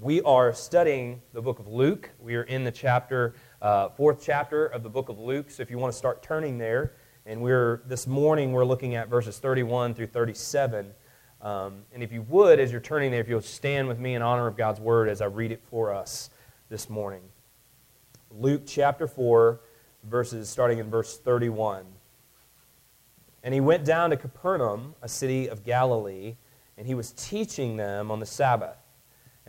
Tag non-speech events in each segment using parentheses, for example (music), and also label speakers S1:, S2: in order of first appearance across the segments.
S1: We are studying the book of Luke. We are in the chapter, uh, fourth chapter of the book of Luke. So if you want to start turning there, and we're this morning we're looking at verses 31 through 37. Um, and if you would, as you're turning there, if you'll stand with me in honor of God's word as I read it for us this morning. Luke chapter 4, verses starting in verse 31. And he went down to Capernaum, a city of Galilee, and he was teaching them on the Sabbath.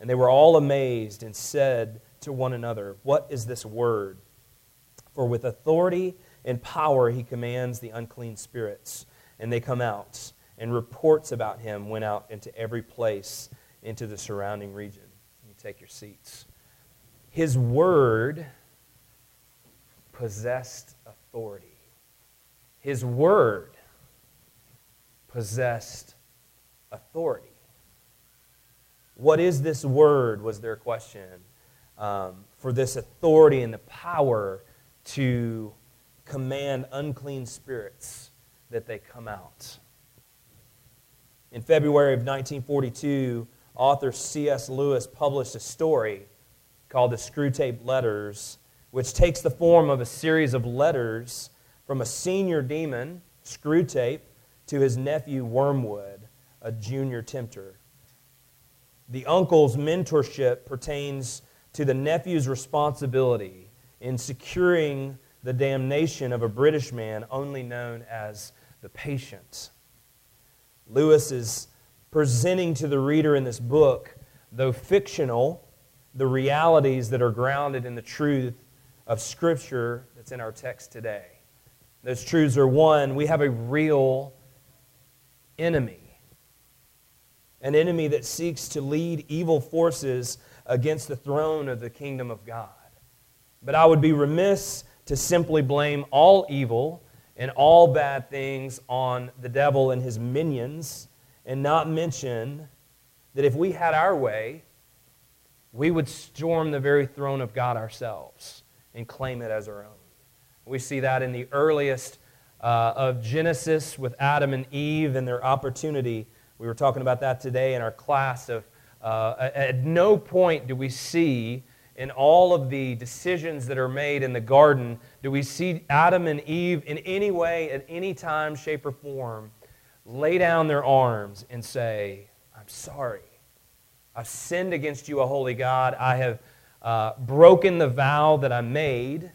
S1: And they were all amazed and said to one another, What is this word? For with authority and power he commands the unclean spirits, and they come out. And reports about him went out into every place, into the surrounding region. You take your seats. His word possessed authority. His word possessed authority. What is this word? Was their question. Um, for this authority and the power to command unclean spirits that they come out. In February of 1942, author C.S. Lewis published a story called The Screwtape Letters, which takes the form of a series of letters from a senior demon, Screwtape, to his nephew Wormwood, a junior tempter. The uncle's mentorship pertains to the nephew's responsibility in securing the damnation of a British man only known as the patient. Lewis is presenting to the reader in this book, though fictional, the realities that are grounded in the truth of Scripture that's in our text today. Those truths are one, we have a real enemy. An enemy that seeks to lead evil forces against the throne of the kingdom of God. But I would be remiss to simply blame all evil and all bad things on the devil and his minions and not mention that if we had our way, we would storm the very throne of God ourselves and claim it as our own. We see that in the earliest uh, of Genesis with Adam and Eve and their opportunity. We were talking about that today in our class. Of uh, at no point do we see in all of the decisions that are made in the garden do we see Adam and Eve in any way, at any time, shape, or form, lay down their arms and say, "I'm sorry. I've sinned against you, a holy God. I have uh, broken the vow that I made.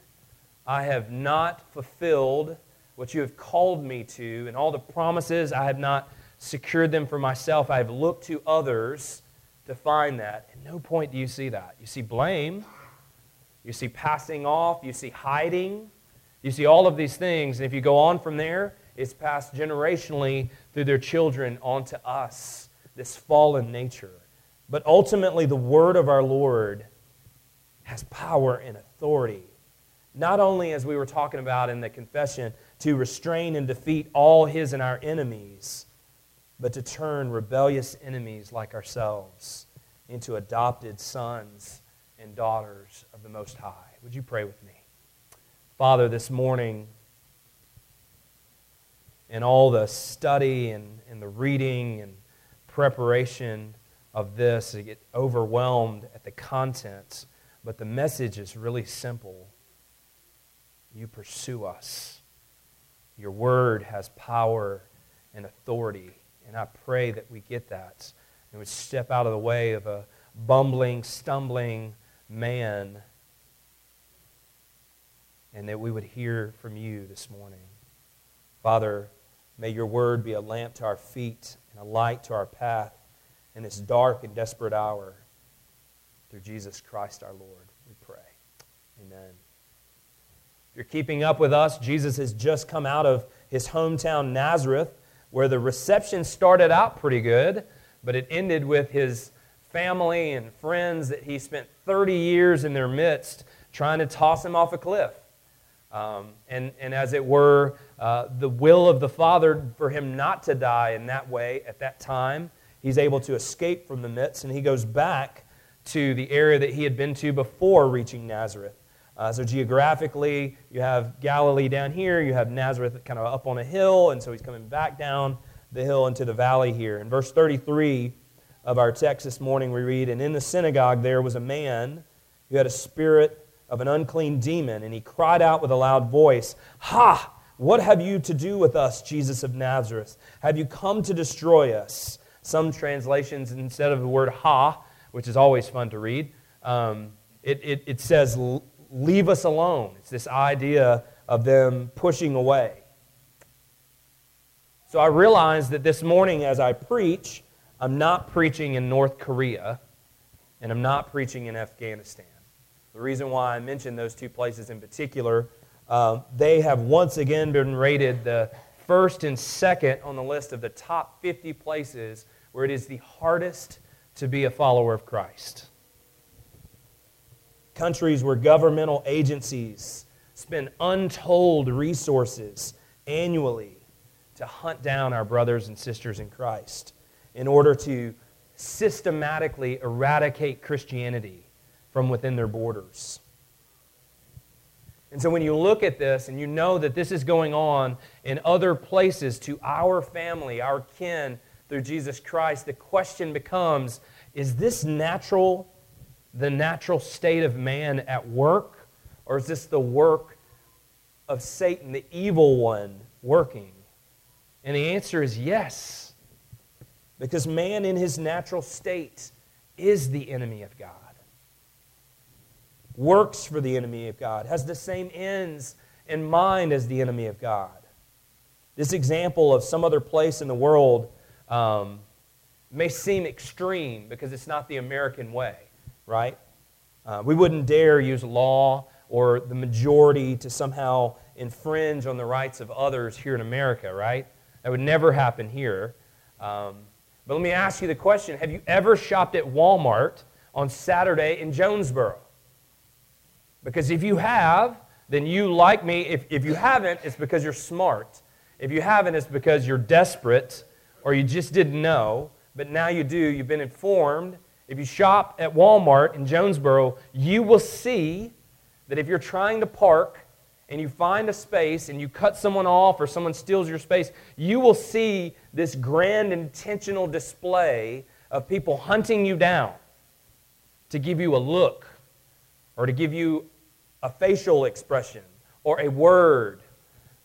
S1: I have not fulfilled." what you have called me to, and all the promises, I have not secured them for myself. I have looked to others to find that. At no point do you see that. You see blame, you see passing off, you see hiding, you see all of these things. And if you go on from there, it's passed generationally through their children onto us, this fallen nature. But ultimately, the word of our Lord has power and authority. Not only, as we were talking about in the confession, to restrain and defeat all his and our enemies, but to turn rebellious enemies like ourselves into adopted sons and daughters of the Most High. Would you pray with me? Father, this morning, in all the study and, and the reading and preparation of this, I get overwhelmed at the contents, but the message is really simple. You pursue us. Your word has power and authority. And I pray that we get that and we step out of the way of a bumbling, stumbling man and that we would hear from you this morning. Father, may your word be a lamp to our feet and a light to our path in this dark and desperate hour. Through Jesus Christ our Lord, we pray. Amen If you're keeping up with us, Jesus has just come out of his hometown, Nazareth, where the reception started out pretty good, but it ended with his family and friends that he spent 30 years in their midst trying to toss him off a cliff. Um, and, and as it were, uh, the will of the Father for him not to die in that way at that time, he's able to escape from the midst and he goes back to the area that he had been to before reaching Nazareth. Uh, so geographically, you have Galilee down here, you have Nazareth kind of up on a hill, and so he's coming back down the hill into the valley here. In verse 33 of our text this morning, we read, And in the synagogue there was a man who had a spirit of an unclean demon, and he cried out with a loud voice, Ha! What have you to do with us, Jesus of Nazareth? Have you come to destroy us? Some translations, instead of the word ha, which is always fun to read, um, it, it, it says, Leave us alone. It's this idea of them pushing away. So I realized that this morning as I preach, I'm not preaching in North Korea and I'm not preaching in Afghanistan. The reason why I mention those two places in particular, uh, they have once again been rated the first and second on the list of the top 50 places where it is the hardest to be a follower of Christ. Countries where governmental agencies spend untold resources annually to hunt down our brothers and sisters in Christ in order to systematically eradicate Christianity from within their borders. And so when you look at this and you know that this is going on in other places to our family, our kin, through Jesus Christ, the question becomes is this natural, the natural state of man at work, or is this the work of Satan, the evil one, working? And the answer is yes. Because man in his natural state is the enemy of God, works for the enemy of God, has the same ends in mind as the enemy of God. This example of some other place in the world um, may seem extreme because it's not the American way, right? Uh, we wouldn't dare use law or the majority to somehow infringe on the rights of others here in America, right? That would never happen here. Um, but let me ask you the question Have you ever shopped at Walmart on Saturday in Jonesboro? Because if you have, then you, like me, if, if you haven't, it's because you're smart. If you haven't, it's because you're desperate or you just didn't know, but now you do. You've been informed. If you shop at Walmart in Jonesboro, you will see that if you're trying to park and you find a space and you cut someone off or someone steals your space, you will see this grand intentional display of people hunting you down to give you a look or to give you a facial expression or a word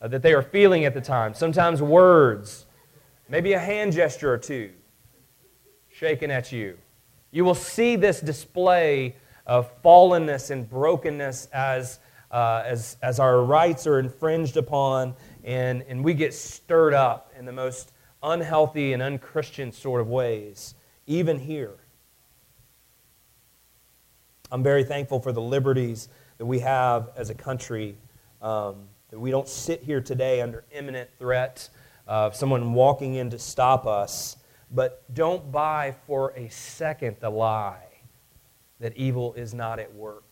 S1: uh, that they are feeling at the time. Sometimes words, maybe a hand gesture or two shaken at you. You will see this display of fallenness and brokenness as uh, as, as our rights are infringed upon and, and we get stirred up in the most unhealthy and unchristian sort of ways, even here. I'm very thankful for the liberties that we have as a country, um, that we don't sit here today under imminent threat of someone walking in to stop us. But don't buy for a second the lie that evil is not at work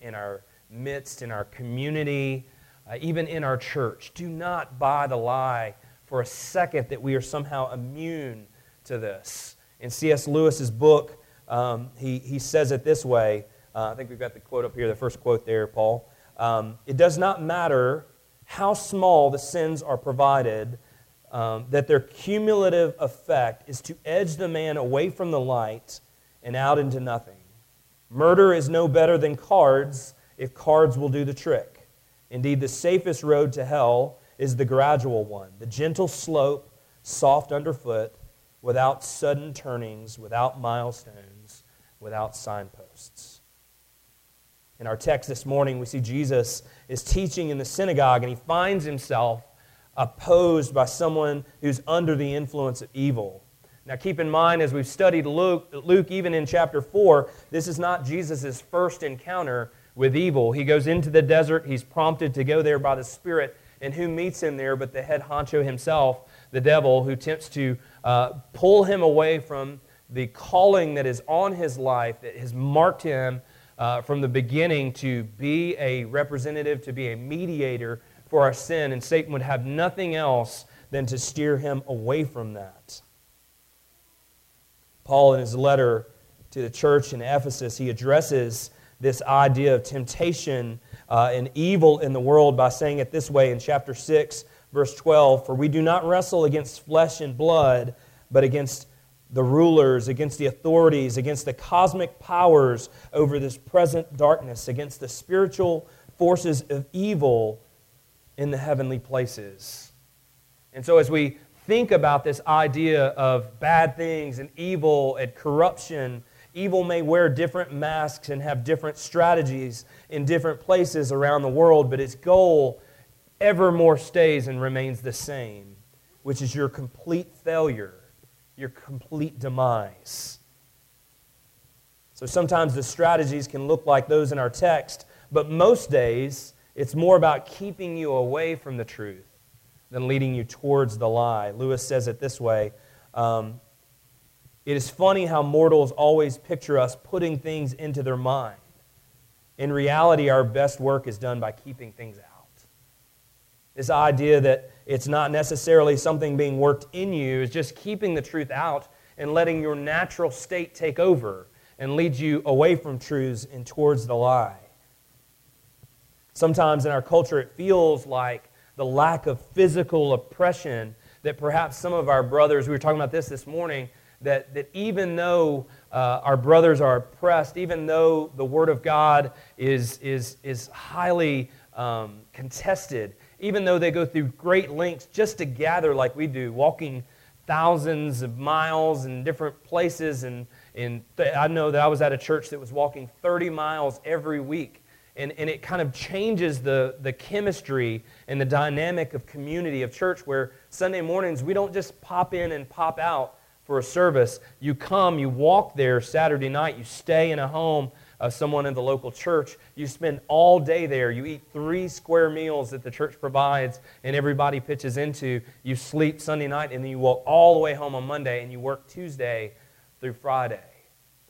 S1: in our midst, in our community, uh, even in our church. Do not buy the lie for a second that we are somehow immune to this. In C.S. Lewis's book, um, he, he says it this way. Uh, I think we've got the quote up here, the first quote there, Paul. Um, it does not matter how small the sins are provided, um, that their cumulative effect is to edge the man away from the light and out into nothing. Murder is no better than cards if cards will do the trick. Indeed, the safest road to hell is the gradual one, the gentle slope, soft underfoot, without sudden turnings, without milestones, without signposts. In our text this morning, we see Jesus is teaching in the synagogue, and he finds himself opposed by someone who's under the influence of evil. Now, keep in mind, as we've studied Luke, Luke even in chapter 4, this is not Jesus' first encounter with evil. He goes into the desert. He's prompted to go there by the Spirit. And who meets him there but the head honcho himself, the devil, who attempts to uh, pull him away from the calling that is on his life that has marked him uh, from the beginning to be a representative, to be a mediator for our sin, and Satan would have nothing else than to steer him away from that. Paul, in his letter to the church in Ephesus, he addresses this idea of temptation uh, and evil in the world by saying it this way in chapter 6, verse 12 For we do not wrestle against flesh and blood, but against the rulers, against the authorities, against the cosmic powers over this present darkness, against the spiritual forces of evil in the heavenly places. And so, as we think about this idea of bad things and evil and corruption, evil may wear different masks and have different strategies in different places around the world, but its goal evermore stays and remains the same, which is your complete failure your complete demise. So sometimes the strategies can look like those in our text, but most days it's more about keeping you away from the truth than leading you towards the lie. Lewis says it this way um, It is funny how mortals always picture us putting things into their mind. In reality, our best work is done by keeping things out. This idea that it's not necessarily something being worked in you, is just keeping the truth out and letting your natural state take over and lead you away from truths and towards the lie. Sometimes in our culture, it feels like the lack of physical oppression that perhaps some of our brothers, we were talking about this this morning, that, that even though uh, our brothers are oppressed, even though the Word of God is, is, is highly um, contested, even though they go through great lengths just to gather like we do, walking thousands of miles in different places. And, and I know that I was at a church that was walking 30 miles every week. And, and it kind of changes the, the chemistry and the dynamic of community of church where Sunday mornings we don't just pop in and pop out for a service. You come, you walk there Saturday night, you stay in a home of someone in the local church. You spend all day there. You eat three square meals that the church provides and everybody pitches into. You sleep Sunday night and then you walk all the way home on Monday and you work Tuesday through Friday.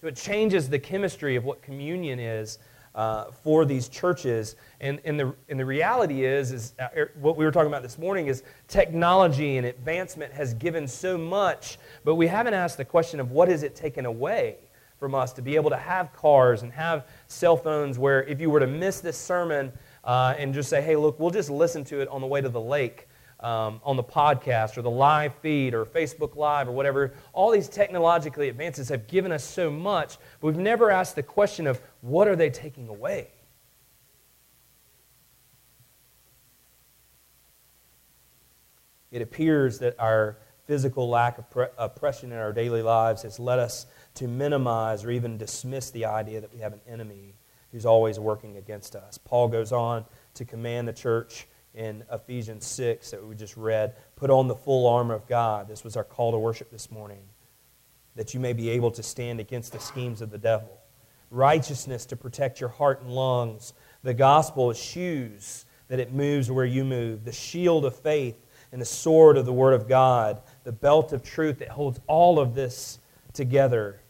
S1: So it changes the chemistry of what communion is uh, for these churches. And, and, the, and the reality is, is uh, er, what we were talking about this morning is technology and advancement has given so much, but we haven't asked the question of what has it taken away from us to be able to have cars and have cell phones where if you were to miss this sermon uh, and just say, hey, look, we'll just listen to it on the way to the lake. Um, on the podcast or the live feed or Facebook Live or whatever. All these technologically advances have given us so much, but we've never asked the question of what are they taking away? It appears that our physical lack of oppression in our daily lives has led us to minimize or even dismiss the idea that we have an enemy who's always working against us. Paul goes on to command the church in Ephesians 6 that we just read put on the full armor of God. This was our call to worship this morning. That you may be able to stand against the schemes of the devil. Righteousness to protect your heart and lungs. The gospel is shoes that it moves where you move. The shield of faith and the sword of the word of God. The belt of truth that holds all of this together.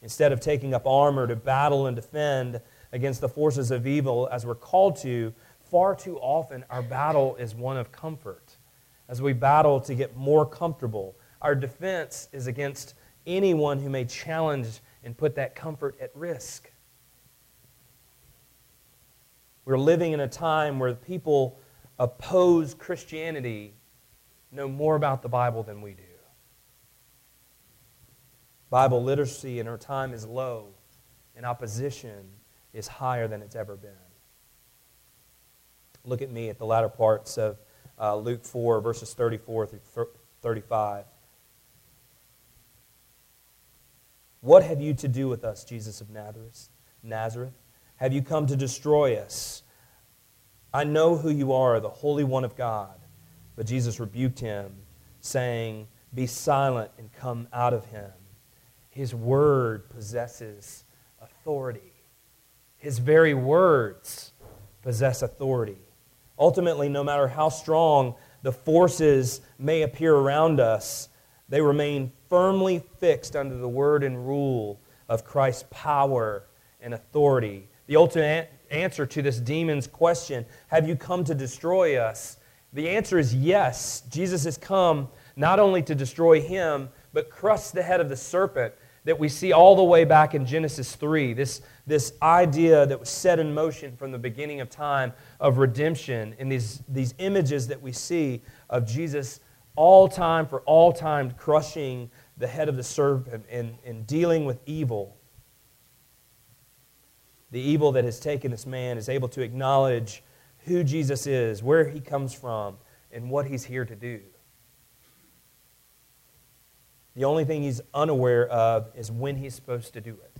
S1: Instead of taking up armor to battle and defend against the forces of evil as we're called to, far too often our battle is one of comfort. As we battle to get more comfortable, our defense is against anyone who may challenge and put that comfort at risk. We're living in a time where people oppose Christianity know more about the Bible than we do. Bible literacy in our time is low, and opposition is higher than it's ever been. Look at me at the latter parts of uh, Luke 4, verses 34 through 35. What have you to do with us, Jesus of Nazareth? Nazareth? Have you come to destroy us? I know who you are, the Holy One of God. But Jesus rebuked him, saying, Be silent and come out of him. His word possesses authority. His very words possess authority. Ultimately, no matter how strong the forces may appear around us, They remain firmly fixed under the word and rule of Christ's power and authority. The ultimate answer to this demon's question, Have you come to destroy us? The answer is yes. Jesus has come not only to destroy him, but crush the head of the serpent that we see all the way back in Genesis 3. This, this idea that was set in motion from the beginning of time of redemption, and these, these images that we see of Jesus all time for all time crushing the head of the serpent and, dealing with evil. The evil that has taken this man is able to acknowledge who Jesus is, where he comes from, and what he's here to do. The only thing he's unaware of is when he's supposed to do it.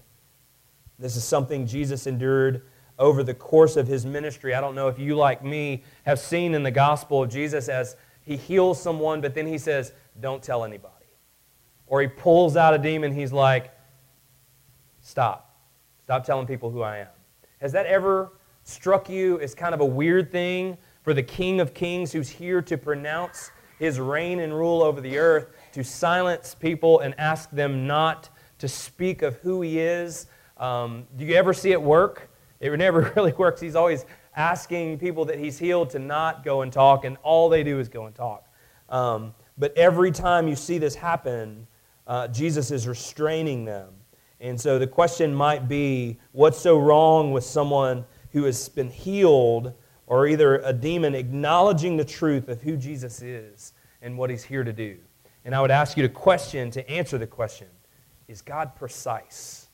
S1: This is something Jesus endured over the course of his ministry. I don't know if you, like me, have seen in the gospel of Jesus as he heals someone, but then he says, Don't tell anybody. Or he pulls out a demon, he's like, Stop. Stop telling people who I am. Has that ever struck you as kind of a weird thing for the King of Kings who's here to pronounce his reign and rule over the earth, to silence people and ask them not to speak of who he is? Um, do you ever see it work? It never (laughs) really works. He's always asking people that he's healed to not go and talk, and all they do is go and talk. Um, but every time you see this happen, uh, Jesus is restraining them. And so the question might be what's so wrong with someone who has been healed or either a demon acknowledging the truth of who Jesus is and what he's here to do? And I would ask you to question, to answer the question is God precise?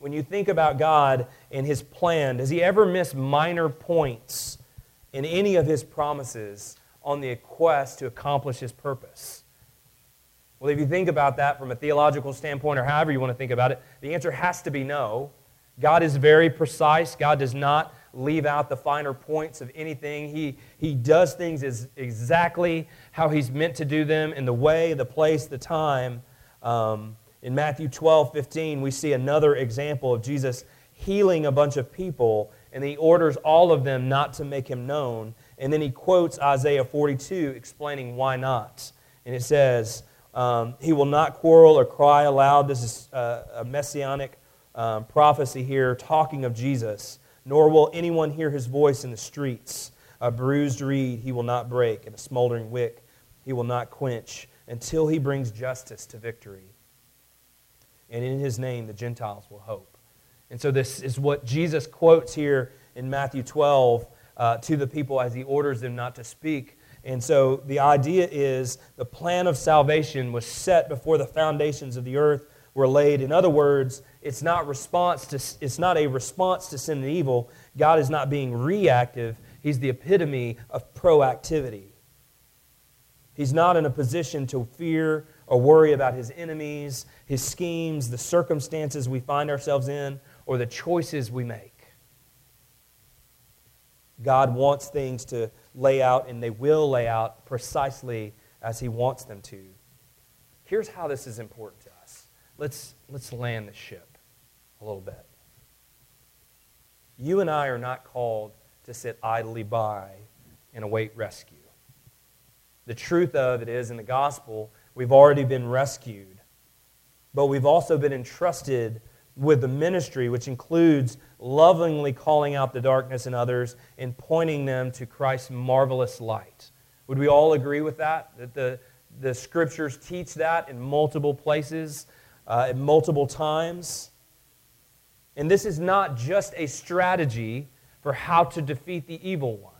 S1: When you think about God and his plan, does he ever miss minor points in any of his promises on the quest to accomplish his purpose? Well, if you think about that from a theological standpoint or however you want to think about it, the answer has to be no. God is very precise. God does not leave out the finer points of anything. He, he does things as exactly how He's meant to do them in the way, the place, the time. Um, in Matthew 12, 15, we see another example of Jesus healing a bunch of people, and he orders all of them not to make him known. And then he quotes Isaiah 42, explaining why not. And it says, um, He will not quarrel or cry aloud. This is uh, a messianic um, prophecy here, talking of Jesus. Nor will anyone hear his voice in the streets. A bruised reed he will not break, and a smoldering wick he will not quench until he brings justice to victory and in his name the Gentiles will hope. And so, this is what Jesus quotes here in Matthew 12 uh, to the people as he orders them not to speak. And so, the idea is the plan of salvation was set before the foundations of the earth were laid. In other words, it's not, response to, it's not a response to sin and evil. God is not being reactive, He's the epitome of proactivity. He's not in a position to fear or worry about his enemies, his schemes, the circumstances we find ourselves in, or the choices we make. God wants things to lay out, and they will lay out precisely as he wants them to. Here's how this is important to us. Let's, let's land the ship a little bit. You and I are not called to sit idly by and await rescue. The truth of it is, in the gospel, We've already been rescued. But we've also been entrusted with the ministry, which includes lovingly calling out the darkness in others and pointing them to Christ's marvelous light. Would we all agree with that? That the, the scriptures teach that in multiple places, uh, at multiple times? And this is not just a strategy for how to defeat the evil one,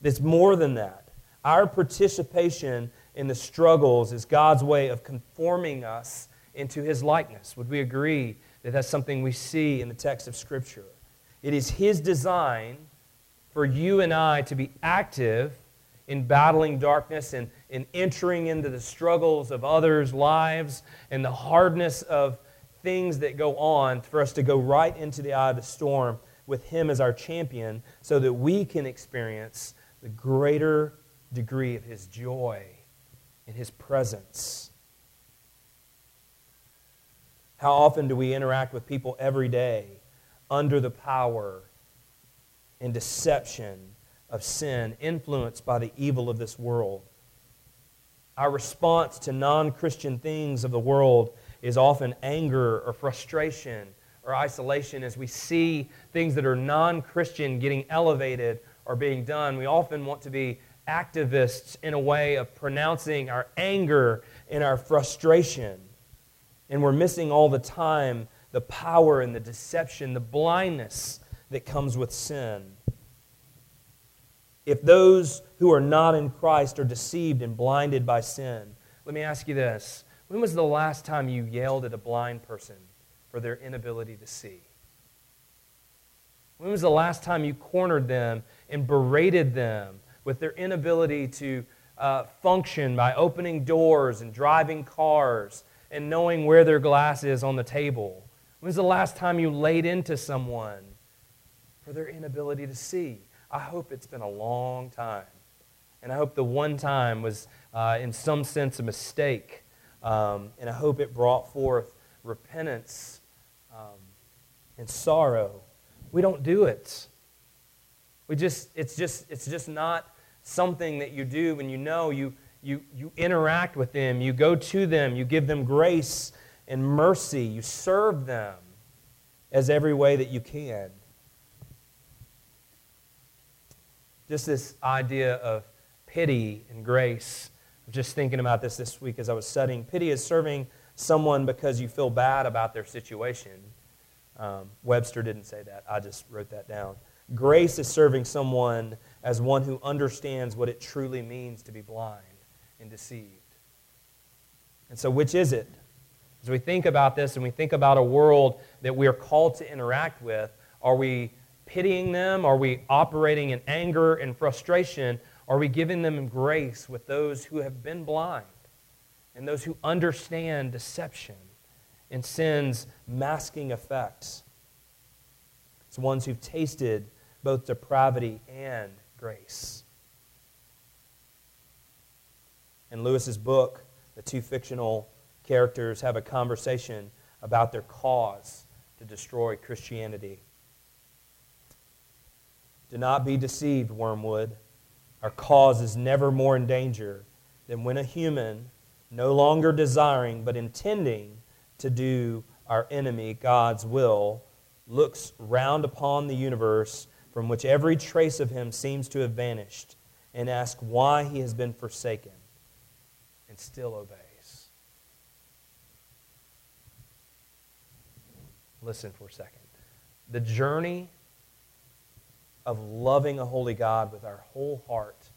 S1: it's more than that. Our participation in the struggles is God's way of conforming us into his likeness. Would we agree that that's something we see in the text of Scripture? It is his design for you and I to be active in battling darkness and in entering into the struggles of others' lives and the hardness of things that go on, for us to go right into the eye of the storm with him as our champion so that we can experience the greater degree of his joy in His presence. How often do we interact with people every day under the power and deception of sin, influenced by the evil of this world? Our response to non Christian things of the world is often anger or frustration or isolation as we see things that are non Christian getting elevated or being done. We often want to be activists in a way of pronouncing our anger and our frustration. And we're missing all the time the power and the deception, the blindness that comes with sin. If those who are not in Christ are deceived and blinded by sin, let me ask you this. When was the last time you yelled at a blind person for their inability to see? When was the last time you cornered them and berated them with their inability to uh, function by opening doors and driving cars and knowing where their glass is on the table? When was the last time you laid into someone for their inability to see? I hope it's been a long time. And I hope the one time was, uh, in some sense, a mistake. Um, and I hope it brought forth repentance um, and sorrow. We don't do it. We just, it's just, it's just not something that you do when you know you, you, you interact with them, you go to them, you give them grace and mercy. You serve them as every way that you can. Just this idea of pity and grace. I'm just thinking about this this week as I was studying. Pity is serving someone because you feel bad about their situation. Um, Webster didn't say that, I just wrote that down. Grace is serving someone as one who understands what it truly means to be blind and deceived. And so, which is it? As we think about this and we think about a world that we are called to interact with, are we pitying them? Are we operating in anger and frustration? Are we giving them grace with those who have been blind and those who understand deception and sin's masking effects? It's ones who've tasted both depravity and grace. In Lewis's book, the two fictional characters have a conversation about their cause to destroy Christianity. Do not be deceived, Wormwood. Our cause is never more in danger than when a human, no longer desiring but intending to do our enemy God's will, looks round upon the universe from which every trace of him seems to have vanished and ask why he has been forsaken and still obeys. listen for a second. The journey of loving a holy God with our whole heart,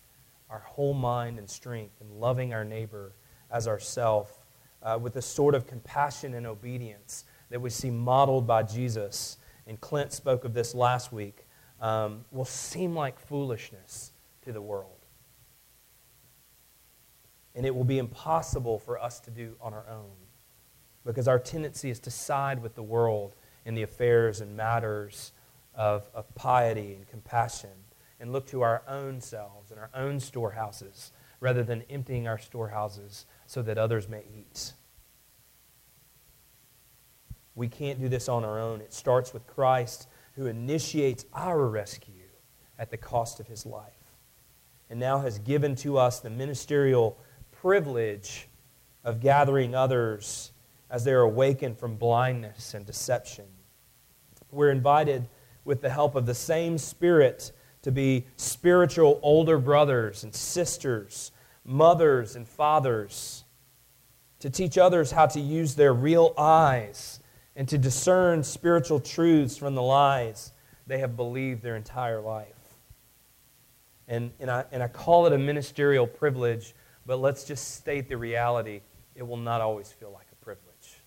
S1: our whole mind and strength, and loving our neighbor as ourself uh, with the sort of compassion and obedience that we see modeled by Jesus, and Clint spoke of this last week, um, will seem like foolishness to the world. And it will be impossible for us to do on our own because our tendency is to side with the world in the affairs and matters of, of piety and compassion and look to our own selves and our own storehouses rather than emptying our storehouses so that others may eat. We can't do this on our own. It starts with Christ who initiates our rescue at the cost of his life and now has given to us the ministerial privilege of gathering others as they're awakened from blindness and deception. We're invited, with the help of the same Spirit, to be spiritual older brothers and sisters, mothers and fathers, to teach others how to use their real eyes and to discern spiritual truths from the lies they have believed their entire life. And, and, I, and I call it a ministerial privilege, but let's just state the reality it will not always feel like a privilege.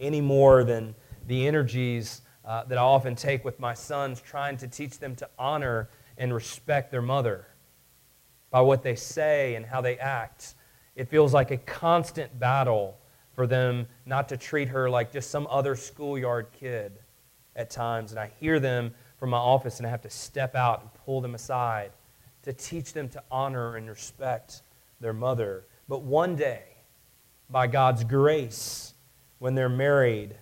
S1: any more than the energies uh, that I often take with my sons, trying to teach them to honor and respect their mother by what they say and how they act. It feels like a constant battle for them not to treat her like just some other schoolyard kid at times. And I hear them from my office, and I have to step out and pull them aside to teach them to honor and respect their mother. But one day, by God's grace, when they're married,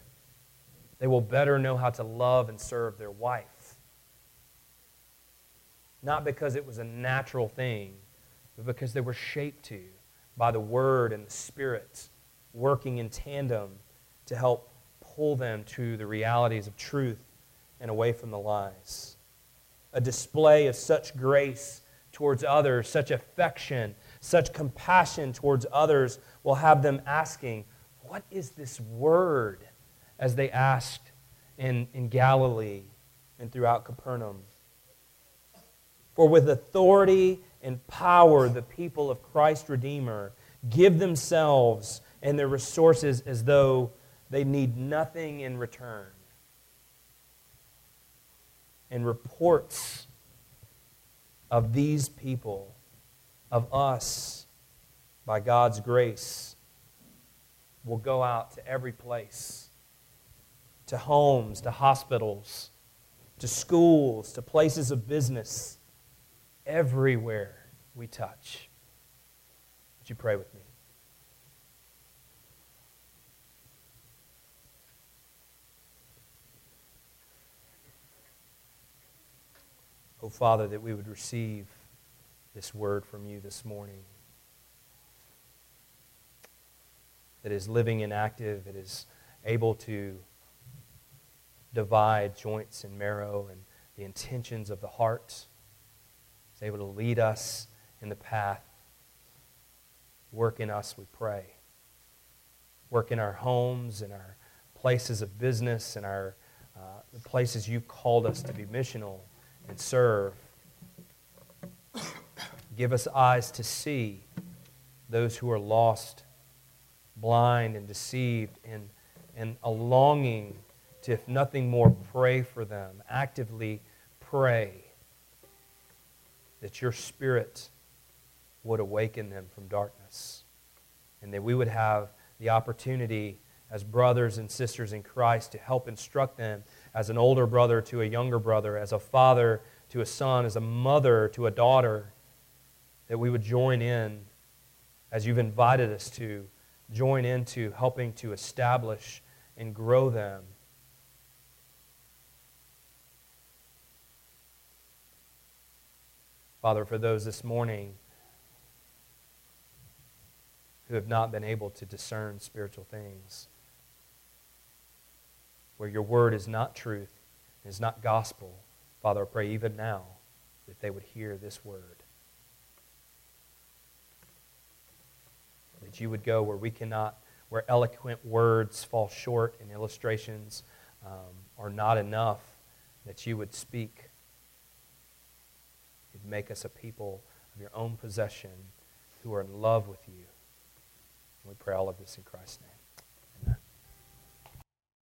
S1: they will better know how to love and serve their wife. Not because it was a natural thing, but because they were shaped to by the Word and the Spirit, working in tandem to help pull them to the realities of truth and away from the lies. A display of such grace towards others, such affection, such compassion towards others will have them asking, What is this word? as they asked in, in Galilee and throughout Capernaum. For with authority and power, the people of Christ Redeemer give themselves and their resources as though they need nothing in return. And reports of these people, of us, by God's grace, will go out to every place to homes, to hospitals, to schools, to places of business, everywhere we touch. Would you pray with me? Oh, Father, that we would receive this word from you this morning. That is living and active, it is able to divide joints and marrow and the intentions of the heart. It's able to lead us in the path. Work in us, we pray. Work in our homes, in our places of business, in our uh, the places you called us to be missional and serve. Give us eyes to see those who are lost, blind, and deceived, and, and a longing to, if nothing more, pray for them. Actively pray that your spirit would awaken them from darkness and that we would have the opportunity as brothers and sisters in Christ to help instruct them as an older brother to a younger brother, as a father to a son, as a mother to a daughter, that we would join in, as you've invited us to, join into helping to establish and grow them. Father, for those this morning who have not been able to discern spiritual things, where your word is not truth, is not gospel, Father, I pray even now that they would hear this word. That you would go where we cannot, where eloquent words fall short and illustrations um, are not enough, that you would speak You'd make us a people of your own possession who are in love with you. And we pray all of this in Christ's name.